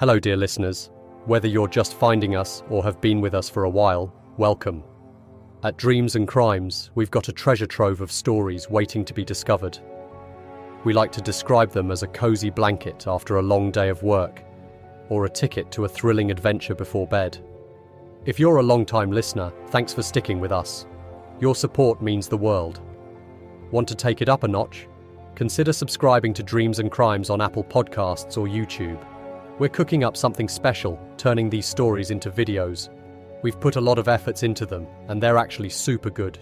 Hello, dear listeners. Whether you're just finding us or have been with us for a while, welcome. At Dreams and Crimes, we've got a treasure trove of stories waiting to be discovered. We like to describe them as a cozy blanket after a long day of work, or a ticket to a thrilling adventure before bed. If you're a long-time listener, thanks for sticking with us. Your support means the world. Want to take it up a notch? Consider subscribing to Dreams and Crimes on Apple Podcasts or YouTube. We're cooking up something special, turning these stories into videos. We've put a lot of efforts into them, and they're actually super good.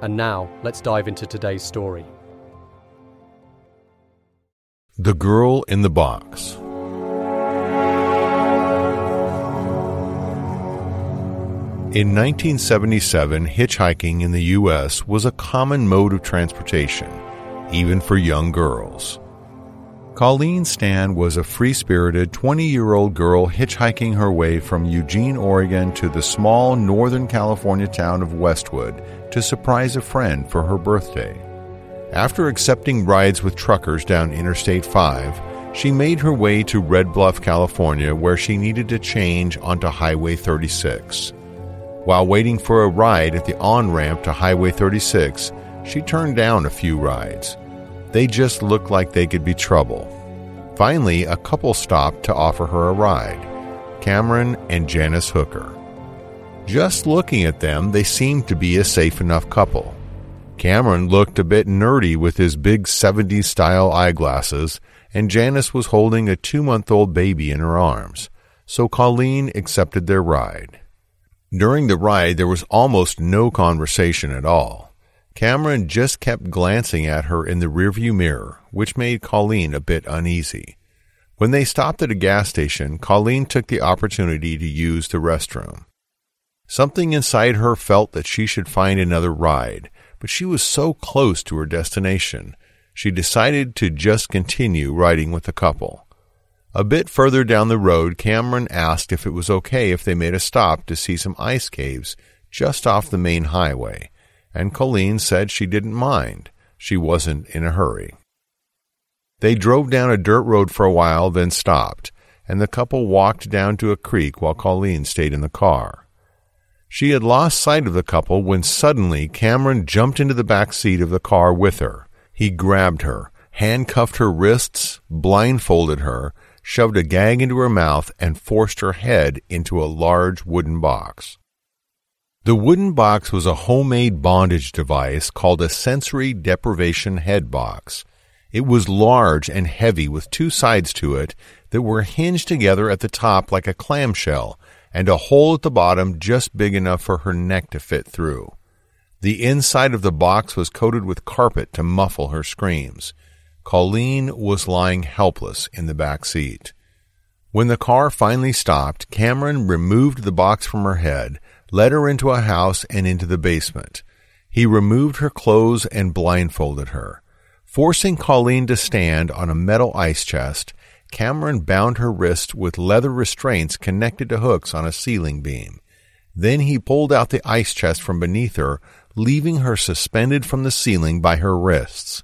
And now, let's dive into today's story. The Girl in the Box. In 1977, hitchhiking in the U.S. was a common mode of transportation, even for young girls. Colleen Stan was a free spirited 20 year old girl hitchhiking her way from Eugene, Oregon to the small Northern California town of Westwood to surprise a friend for her birthday. After accepting rides with truckers down Interstate 5, she made her way to Red Bluff, California, where she needed to change onto Highway 36. While waiting for a ride at the on ramp to Highway 36, she turned down a few rides. They just looked like they could be trouble. Finally, a couple stopped to offer her a ride Cameron and Janice Hooker. Just looking at them, they seemed to be a safe enough couple. Cameron looked a bit nerdy with his big 70s style eyeglasses, and Janice was holding a two month old baby in her arms, so Colleen accepted their ride. During the ride, there was almost no conversation at all. Cameron just kept glancing at her in the rearview mirror, which made Colleen a bit uneasy. When they stopped at a gas station, Colleen took the opportunity to use the restroom. Something inside her felt that she should find another ride, but she was so close to her destination, she decided to just continue riding with the couple. A bit further down the road, Cameron asked if it was okay if they made a stop to see some ice caves just off the main highway and Colleen said she didn't mind. She wasn't in a hurry. They drove down a dirt road for a while, then stopped, and the couple walked down to a creek while Colleen stayed in the car. She had lost sight of the couple when suddenly Cameron jumped into the back seat of the car with her. He grabbed her, handcuffed her wrists, blindfolded her, shoved a gag into her mouth, and forced her head into a large wooden box. The wooden box was a homemade bondage device called a sensory deprivation head box. It was large and heavy with two sides to it that were hinged together at the top like a clamshell and a hole at the bottom just big enough for her neck to fit through. The inside of the box was coated with carpet to muffle her screams. Colleen was lying helpless in the back seat. When the car finally stopped, Cameron removed the box from her head, led her into a house and into the basement. He removed her clothes and blindfolded her. Forcing Colleen to stand on a metal ice chest, Cameron bound her wrist with leather restraints connected to hooks on a ceiling beam. Then he pulled out the ice chest from beneath her, leaving her suspended from the ceiling by her wrists.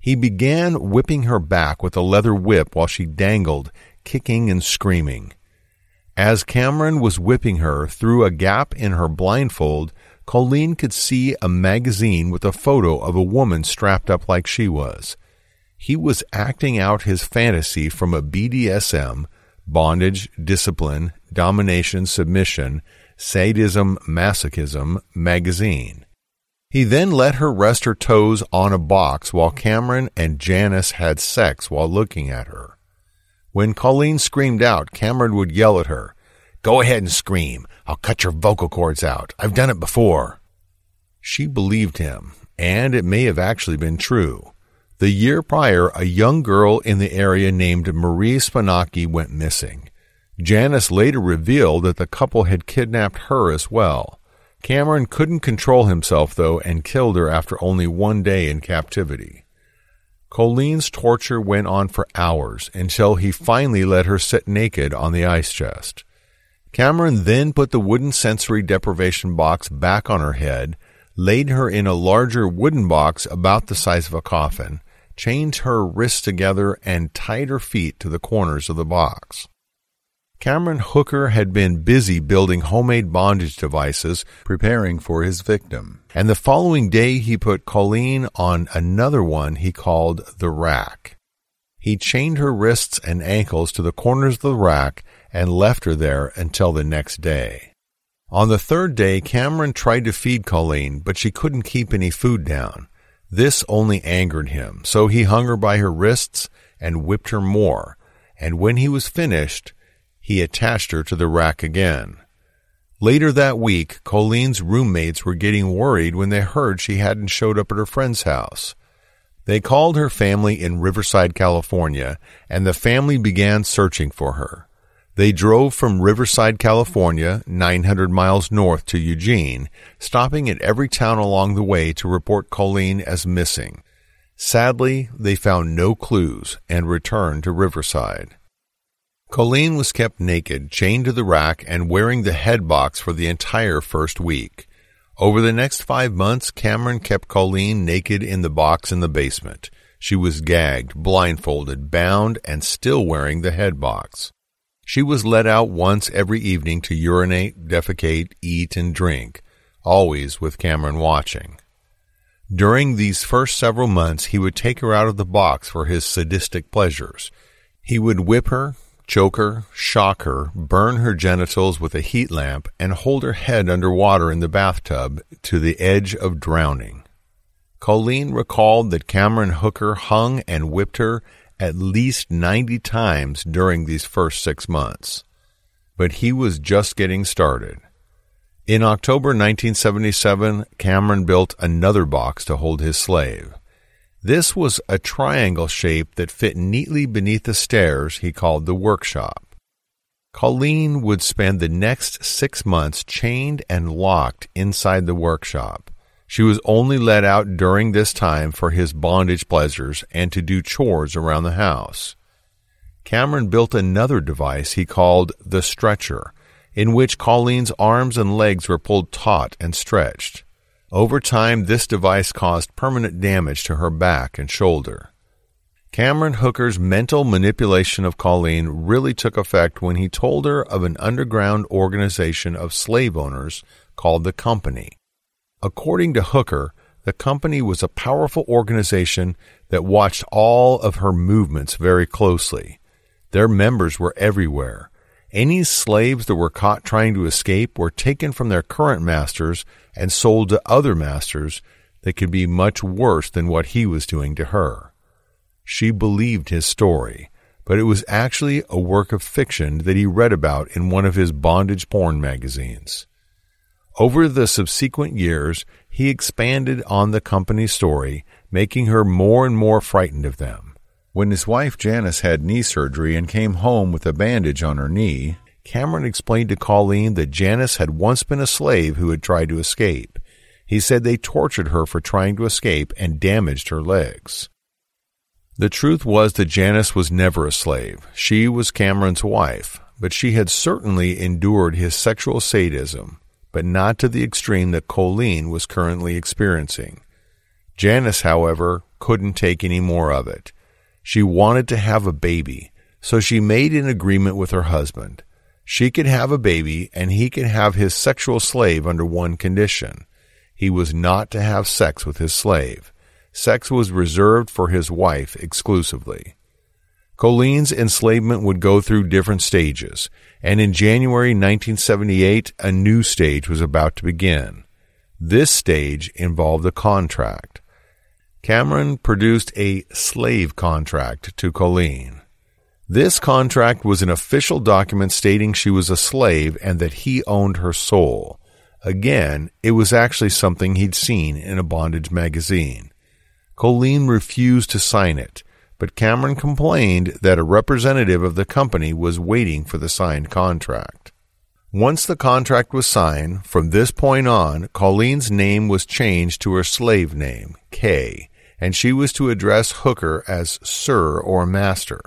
He began whipping her back with a leather whip while she dangled, kicking and screaming. As Cameron was whipping her through a gap in her blindfold, Colleen could see a magazine with a photo of a woman strapped up like she was. He was acting out his fantasy from a BDSM, bondage, discipline, domination, submission, sadism, masochism magazine. He then let her rest her toes on a box while Cameron and Janice had sex while looking at her. When Colleen screamed out, Cameron would yell at her, Go ahead and scream. I'll cut your vocal cords out. I've done it before. She believed him, and it may have actually been true. The year prior, a young girl in the area named Marie Spannhake went missing. Janice later revealed that the couple had kidnapped her as well. Cameron couldn't control himself, though, and killed her after only one day in captivity. Colleen's torture went on for hours until he finally let her sit naked on the ice chest. Cameron then put the wooden sensory deprivation box back on her head, laid her in a larger wooden box about the size of a coffin, chained her wrists together, and tied her feet to the corners of the box. Cameron Hooker had been busy building homemade bondage devices, preparing for his victim. And the following day, he put Colleen on another one he called the rack. He chained her wrists and ankles to the corners of the rack and left her there until the next day. On the third day, Cameron tried to feed Colleen, but she couldn't keep any food down. This only angered him, so he hung her by her wrists and whipped her more, and when he was finished, he attached her to the rack again. Later that week, Colleen's roommates were getting worried when they heard she hadn't showed up at her friend's house. They called her family in Riverside, California, and the family began searching for her. They drove from Riverside, California, 900 miles north to Eugene, stopping at every town along the way to report Colleen as missing. Sadly, they found no clues and returned to Riverside. Colleen was kept naked, chained to the rack, and wearing the head box for the entire first week. Over the next five months, Cameron kept Colleen naked in the box in the basement. She was gagged, blindfolded, bound, and still wearing the head box. She was let out once every evening to urinate, defecate, eat, and drink, always with Cameron watching. During these first several months, he would take her out of the box for his sadistic pleasures. He would whip her, choke her, shock her, burn her genitals with a heat lamp, and hold her head under water in the bathtub to the edge of drowning. Colleen recalled that Cameron Hooker hung and whipped her at least 90 times during these first six months. But he was just getting started. In October 1977, Cameron built another box to hold his slave. This was a triangle shape that fit neatly beneath the stairs he called the workshop. Colleen would spend the next six months chained and locked inside the workshop. She was only let out during this time for his bondage pleasures and to do chores around the house. Cameron built another device he called the stretcher, in which Colleen's arms and legs were pulled taut and stretched. Over time, this device caused permanent damage to her back and shoulder. Cameron Hooker's mental manipulation of Colleen really took effect when he told her of an underground organization of slave owners called the Company. According to Hooker, the Company was a powerful organization that watched all of her movements very closely. Their members were everywhere, any slaves that were caught trying to escape were taken from their current masters and sold to other masters that could be much worse than what he was doing to her. She believed his story, but it was actually a work of fiction that he read about in one of his bondage porn magazines. Over the subsequent years, he expanded on the company's story, making her more and more frightened of them. When his wife Janice had knee surgery and came home with a bandage on her knee, Cameron explained to Colleen that Janice had once been a slave who had tried to escape. He said they tortured her for trying to escape and damaged her legs. The truth was that Janice was never a slave. She was Cameron's wife, but she had certainly endured his sexual sadism, but not to the extreme that Colleen was currently experiencing. Janice, however, couldn't take any more of it. She wanted to have a baby, so she made an agreement with her husband. She could have a baby, and he could have his sexual slave under one condition. He was not to have sex with his slave. Sex was reserved for his wife exclusively. Colleen's enslavement would go through different stages, and in January 1978, a new stage was about to begin. This stage involved a contract. Cameron produced a slave contract to Colleen. This contract was an official document stating she was a slave and that he owned her soul. Again, it was actually something he'd seen in a bondage magazine. Colleen refused to sign it, but Cameron complained that a representative of the company was waiting for the signed contract. Once the contract was signed, from this point on, Colleen's name was changed to her slave name, Kay, and she was to address Hooker as Sir or Master,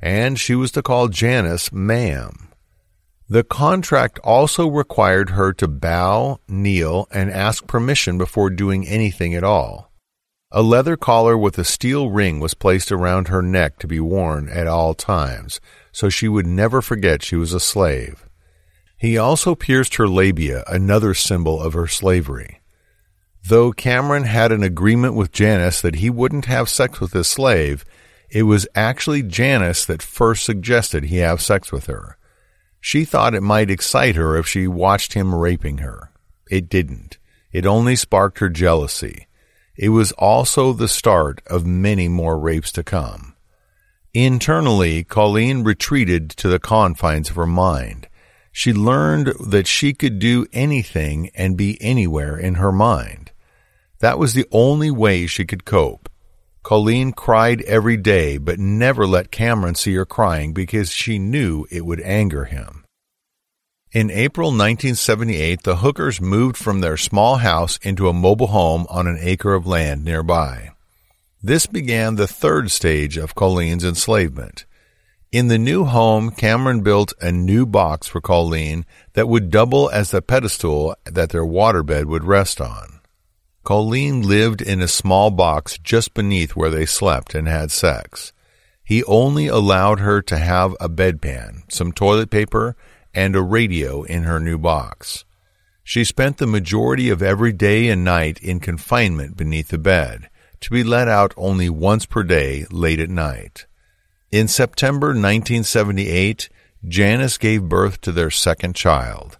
and she was to call Janice Ma'am. The contract also required her to bow, kneel, and ask permission before doing anything at all. A leather collar with a steel ring was placed around her neck to be worn at all times, so she would never forget she was a slave. He also pierced her labia, another symbol of her slavery. Though Cameron had an agreement with Janice that he wouldn't have sex with his slave, it was actually Janice that first suggested he have sex with her. She thought it might excite her if she watched him raping her. It didn't. It only sparked her jealousy. It was also the start of many more rapes to come. Internally, Colleen retreated to the confines of her mind. She learned that she could do anything and be anywhere in her mind. That was the only way she could cope. Colleen cried every day, but never let Cameron see her crying because she knew it would anger him. In April 1978, the Hookers moved from their small house into a mobile home on an acre of land nearby. This began the third stage of Colleen's enslavement. In the new home, Cameron built a new box for Colleen that would double as the pedestal that their waterbed would rest on. Colleen lived in a small box just beneath where they slept and had sex. He only allowed her to have a bedpan, some toilet paper, and a radio in her new box. She spent the majority of every day and night in confinement beneath the bed, to be let out only once per day late at night. In September 1978, Janice gave birth to their second child.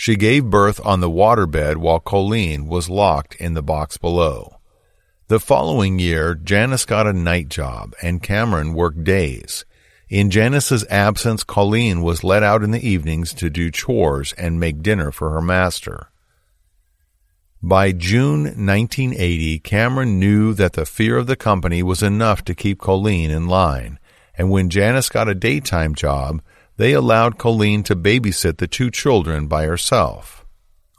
She gave birth on the waterbed while Colleen was locked in the box below. The following year, Janice got a night job and Cameron worked days. In Janice's absence, Colleen was let out in the evenings to do chores and make dinner for her master. By June 1980, Cameron knew that the fear of the company was enough to keep Colleen in line and when Janice got a daytime job, they allowed Colleen to babysit the two children by herself.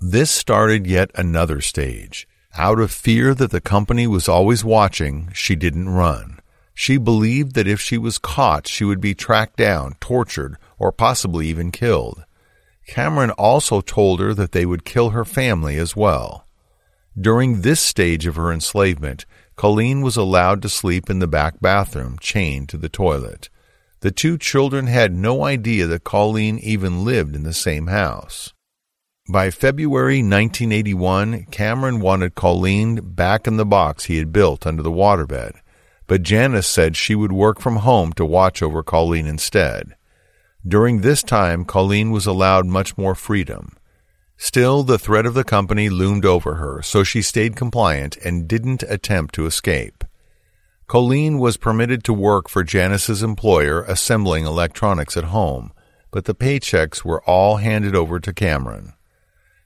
This started yet another stage. Out of fear that the company was always watching, she didn't run. She believed that if she was caught, she would be tracked down, tortured, or possibly even killed. Cameron also told her that they would kill her family as well. During this stage of her enslavement, Colleen was allowed to sleep in the back bathroom, chained to the toilet. The two children had no idea that Colleen even lived in the same house. By February 1981, Cameron wanted Colleen back in the box he had built under the waterbed, but Janice said she would work from home to watch over Colleen instead. During this time, Colleen was allowed much more freedom. Still, the threat of the company loomed over her, so she stayed compliant and didn't attempt to escape. Colleen was permitted to work for Janice's employer assembling electronics at home, but the paychecks were all handed over to Cameron.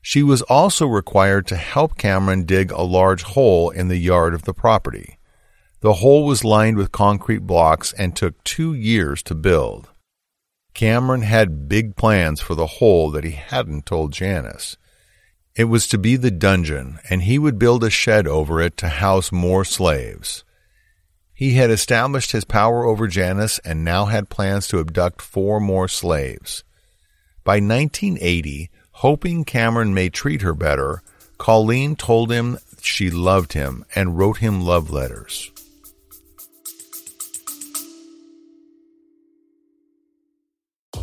She was also required to help Cameron dig a large hole in the yard of the property. The hole was lined with concrete blocks and took two years to build. Cameron had big plans for the hole that he hadn't told Janice. It was to be the dungeon, and he would build a shed over it to house more slaves. He had established his power over Janice and now had plans to abduct four more slaves. By 1980, hoping Cameron may treat her better, Colleen told him she loved him and wrote him love letters.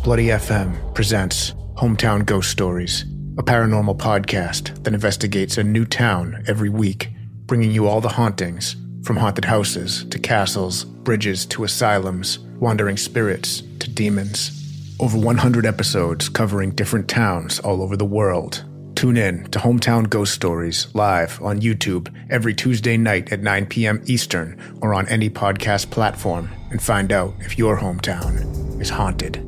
Bloody FM presents Hometown Ghost Stories, a paranormal podcast that investigates a new town every week, bringing you all the hauntings from haunted houses to castles, bridges to asylums, wandering spirits to demons. Over 100 episodes covering different towns all over the world. Tune in to Hometown Ghost Stories live on YouTube every Tuesday night at 9 p.m. Eastern or on any podcast platform and find out if your hometown is haunted.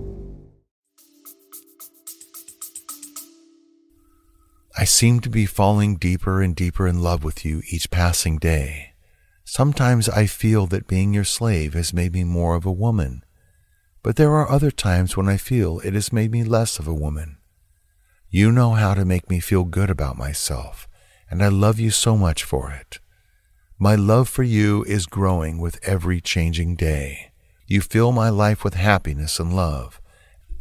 I seem to be falling deeper and deeper in love with you each passing day. Sometimes I feel that being your slave has made me more of a woman, but there are other times when I feel it has made me less of a woman. You know how to make me feel good about myself, and I love you so much for it. My love for you is growing with every changing day. You fill my life with happiness and love,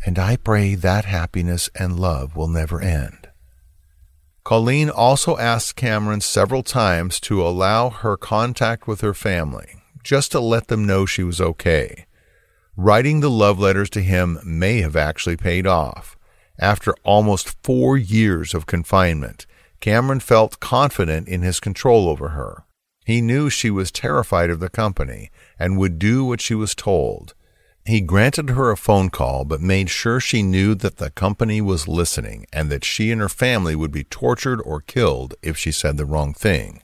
and I pray that happiness and love will never end. Colleen also asked Cameron several times to allow her contact with her family, just to let them know she was okay. Writing the love letters to him may have actually paid off. After almost four years of confinement, Cameron felt confident in his control over her. He knew she was terrified of the company and would do what she was told. He granted her a phone call, but made sure she knew that the company was listening and that she and her family would be tortured or killed if she said the wrong thing.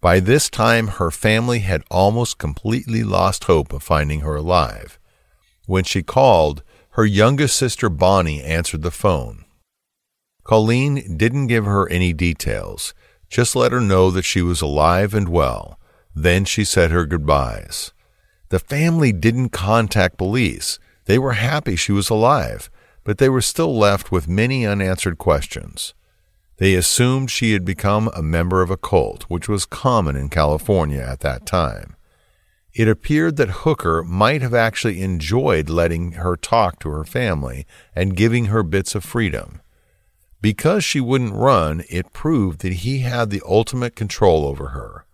By this time, her family had almost completely lost hope of finding her alive. When she called, her youngest sister Bonnie answered the phone. Colleen didn't give her any details, just let her know that she was alive and well. Then she said her goodbyes. The family didn't contact police. They were happy she was alive, but they were still left with many unanswered questions. They assumed she had become a member of a cult, which was common in California at that time. It appeared that Hooker might have actually enjoyed letting her talk to her family and giving her bits of freedom. Because she wouldn't run, it proved that he had the ultimate control over her.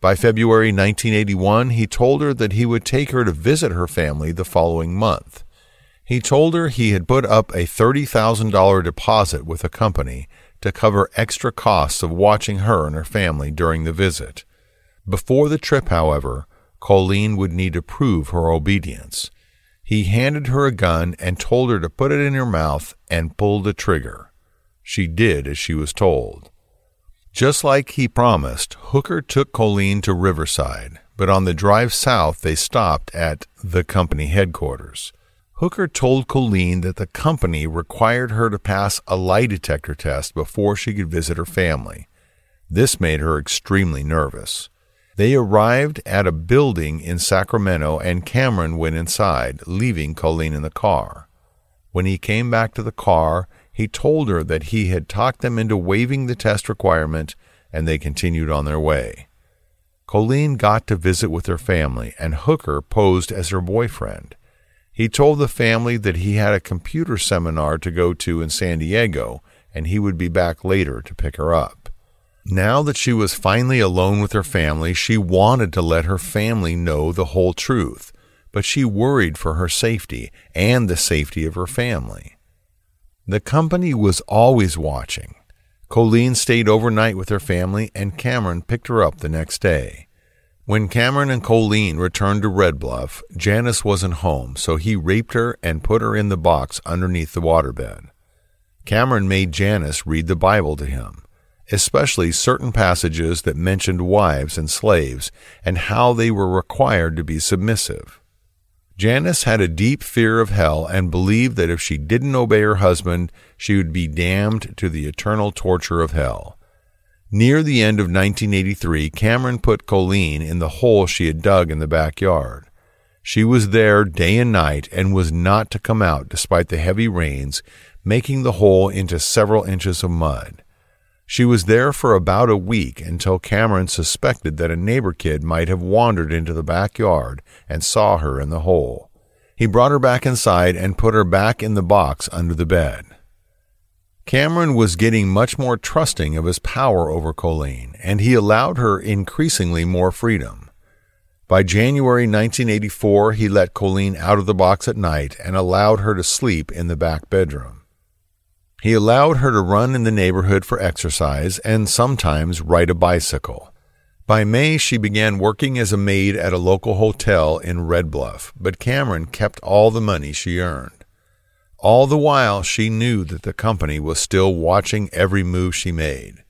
By February 1981, he told her that he would take her to visit her family the following month. He told her he had put up a $30,000 deposit with a company to cover extra costs of watching her and her family during the visit. Before the trip, however, Colleen would need to prove her obedience. He handed her a gun and told her to put it in her mouth and pull the trigger. She did as she was told. Just like he promised, Hooker took Colleen to Riverside, but on the drive south they stopped at the company headquarters. Hooker told Colleen that the company required her to pass a lie detector test before she could visit her family. This made her extremely nervous. They arrived at a building in Sacramento and Cameron went inside, leaving Colleen in the car. When he came back to the car, he told her that he had talked them into waiving the test requirement, and they continued on their way. Colleen got to visit with her family, and Hooker posed as her boyfriend. He told the family that he had a computer seminar to go to in San Diego, and he would be back later to pick her up. Now that she was finally alone with her family, she wanted to let her family know the whole truth, but she worried for her safety and the safety of her family. The company was always watching. Colleen stayed overnight with her family, and Cameron picked her up the next day. When Cameron and Colleen returned to Red Bluff, Janice wasn't home, so he raped her and put her in the box underneath the waterbed. Cameron made Janice read the Bible to him, especially certain passages that mentioned wives and slaves and how they were required to be submissive. Janice had a deep fear of hell and believed that if she didn't obey her husband, she would be damned to the eternal torture of hell. Near the end of 1983, Cameron put Colleen in the hole she had dug in the backyard. She was there day and night and was not to come out despite the heavy rains, making the hole into several inches of mud. She was there for about a week until Cameron suspected that a neighbor kid might have wandered into the backyard and saw her in the hole. He brought her back inside and put her back in the box under the bed. Cameron was getting much more trusting of his power over Colleen, and he allowed her increasingly more freedom. By January 1984, he let Colleen out of the box at night and allowed her to sleep in the back bedroom. He allowed her to run in the neighborhood for exercise and sometimes ride a bicycle. By May, she began working as a maid at a local hotel in Red Bluff, but Cameron kept all the money she earned. All the while, she knew that the company was still watching every move she made.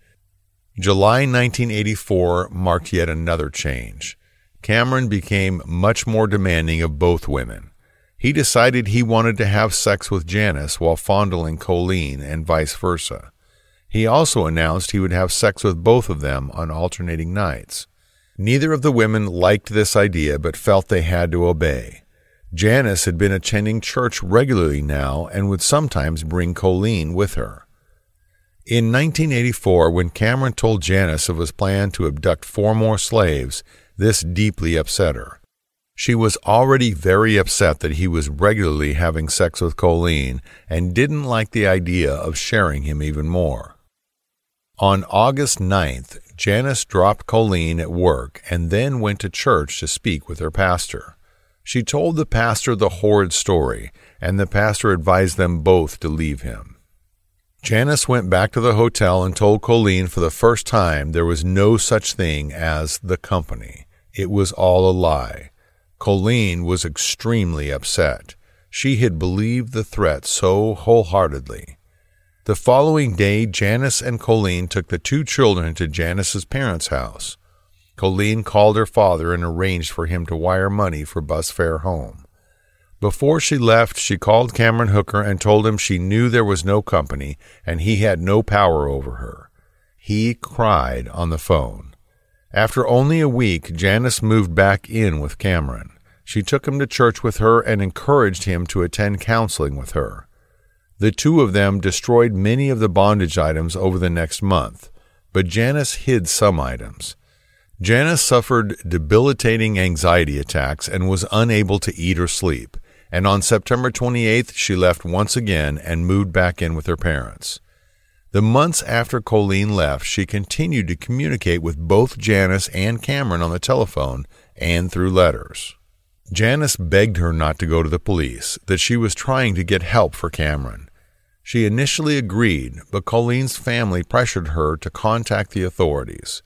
July 1984 marked yet another change. Cameron became much more demanding of both women. He decided he wanted to have sex with Janice while fondling Colleen and vice versa. He also announced he would have sex with both of them on alternating nights. Neither of the women liked this idea but felt they had to obey. Janice had been attending church regularly now and would sometimes bring Colleen with her. In 1984, when Cameron told Janice of his plan to abduct four more slaves, this deeply upset her. She was already very upset that he was regularly having sex with Colleen and didn't like the idea of sharing him even more. On August 9th, Janice dropped Colleen at work and then went to church to speak with her pastor. She told the pastor the horrid story, and the pastor advised them both to leave him. Janice went back to the hotel and told Colleen for the first time there was no such thing as the company. It was all a lie. Colleen was extremely upset. She had believed the threat so wholeheartedly. The following day, Janice and Colleen took the two children to Janice's parents' house. Colleen called her father and arranged for him to wire money for bus fare home. Before she left, she called Cameron Hooker and told him she knew there was no company and he had no power over her. He cried on the phone. After only a week, Janice moved back in with Cameron. She took him to church with her and encouraged him to attend counseling with her. The two of them destroyed many of the bondage items over the next month, but Janice hid some items. Janice suffered debilitating anxiety attacks and was unable to eat or sleep and on September 28th, she left once again and moved back in with her parents. The months after Colleen left, she continued to communicate with both Janice and Cameron on the telephone and through letters. Janice begged her not to go to the police, that she was trying to get help for Cameron. She initially agreed, but Colleen's family pressured her to contact the authorities.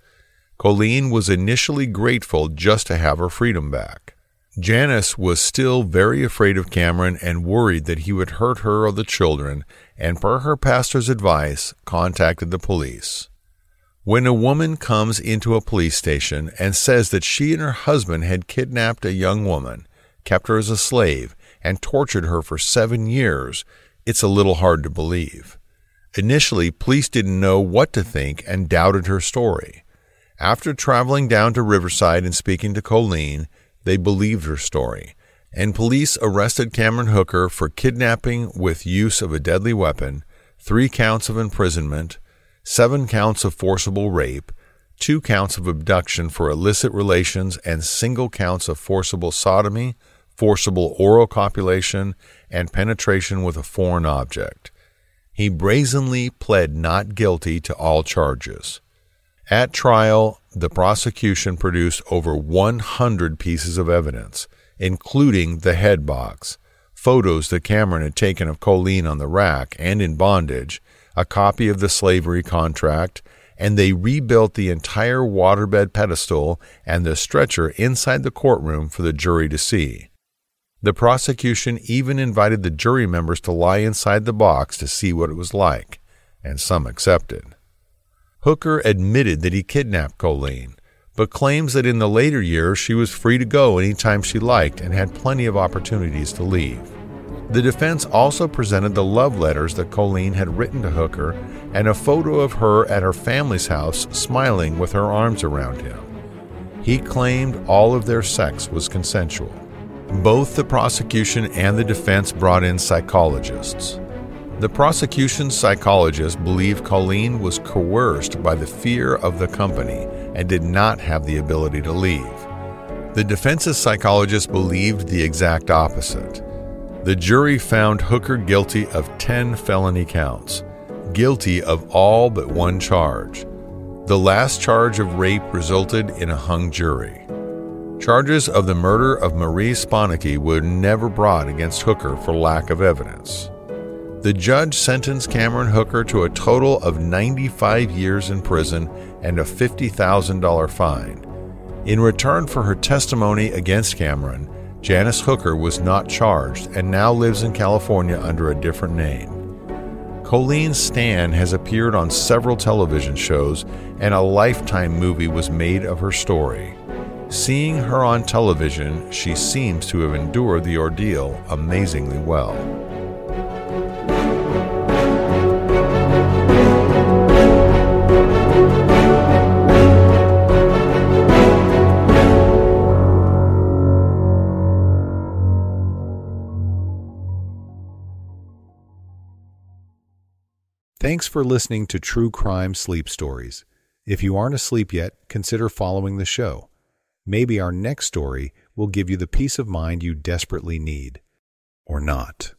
Colleen was initially grateful just to have her freedom back. Janice was still very afraid of Cameron and worried that he would hurt her or the children, and per her pastor's advice, contacted the police. When a woman comes into a police station and says that she and her husband had kidnapped a young woman, kept her as a slave, and tortured her for seven years, it's a little hard to believe. Initially, police didn't know what to think and doubted her story. After traveling down to Riverside and speaking to Colleen, they believed her story, and police arrested Cameron Hooker for kidnapping with use of a deadly weapon, three counts of imprisonment, seven counts of forcible rape, two counts of abduction for illicit relations, and single counts of forcible sodomy, forcible oral copulation, and penetration with a foreign object. He brazenly pled not guilty to all charges. At trial, the prosecution produced over 100 pieces of evidence, including the head box, photos that Cameron had taken of Colleen on the rack and in bondage, a copy of the slavery contract, and they rebuilt the entire waterbed pedestal and the stretcher inside the courtroom for the jury to see. The prosecution even invited the jury members to lie inside the box to see what it was like, and some accepted. Hooker admitted that he kidnapped Colleen, but claims that in the later years she was free to go anytime she liked and had plenty of opportunities to leave. The defense also presented the love letters that Colleen had written to Hooker and a photo of her at her family's house smiling with her arms around him. He claimed all of their sex was consensual. Both the prosecution and the defense brought in psychologists. The prosecution's psychologist believed Colleen was coerced by the fear of the company and did not have the ability to leave. The defense's psychologist believed the exact opposite. The jury found Hooker guilty of 10 felony counts, guilty of all but one charge. The last charge of rape resulted in a hung jury. Charges of the murder of Marie Spannhake were never brought against Hooker for lack of evidence the judge sentenced Cameron Hooker to a total of 95 years in prison and a $50,000 fine. In return for her testimony against Cameron, Janice Hooker was not charged and now lives in California under a different name. Colleen Stan has appeared on several television shows, and a Lifetime movie was made of her story. Seeing her on television, she seems to have endured the ordeal amazingly well. Thanks for listening to True Crime Sleep Stories. If you aren't asleep yet, consider following the show. Maybe our next story will give you the peace of mind you desperately need. Or not.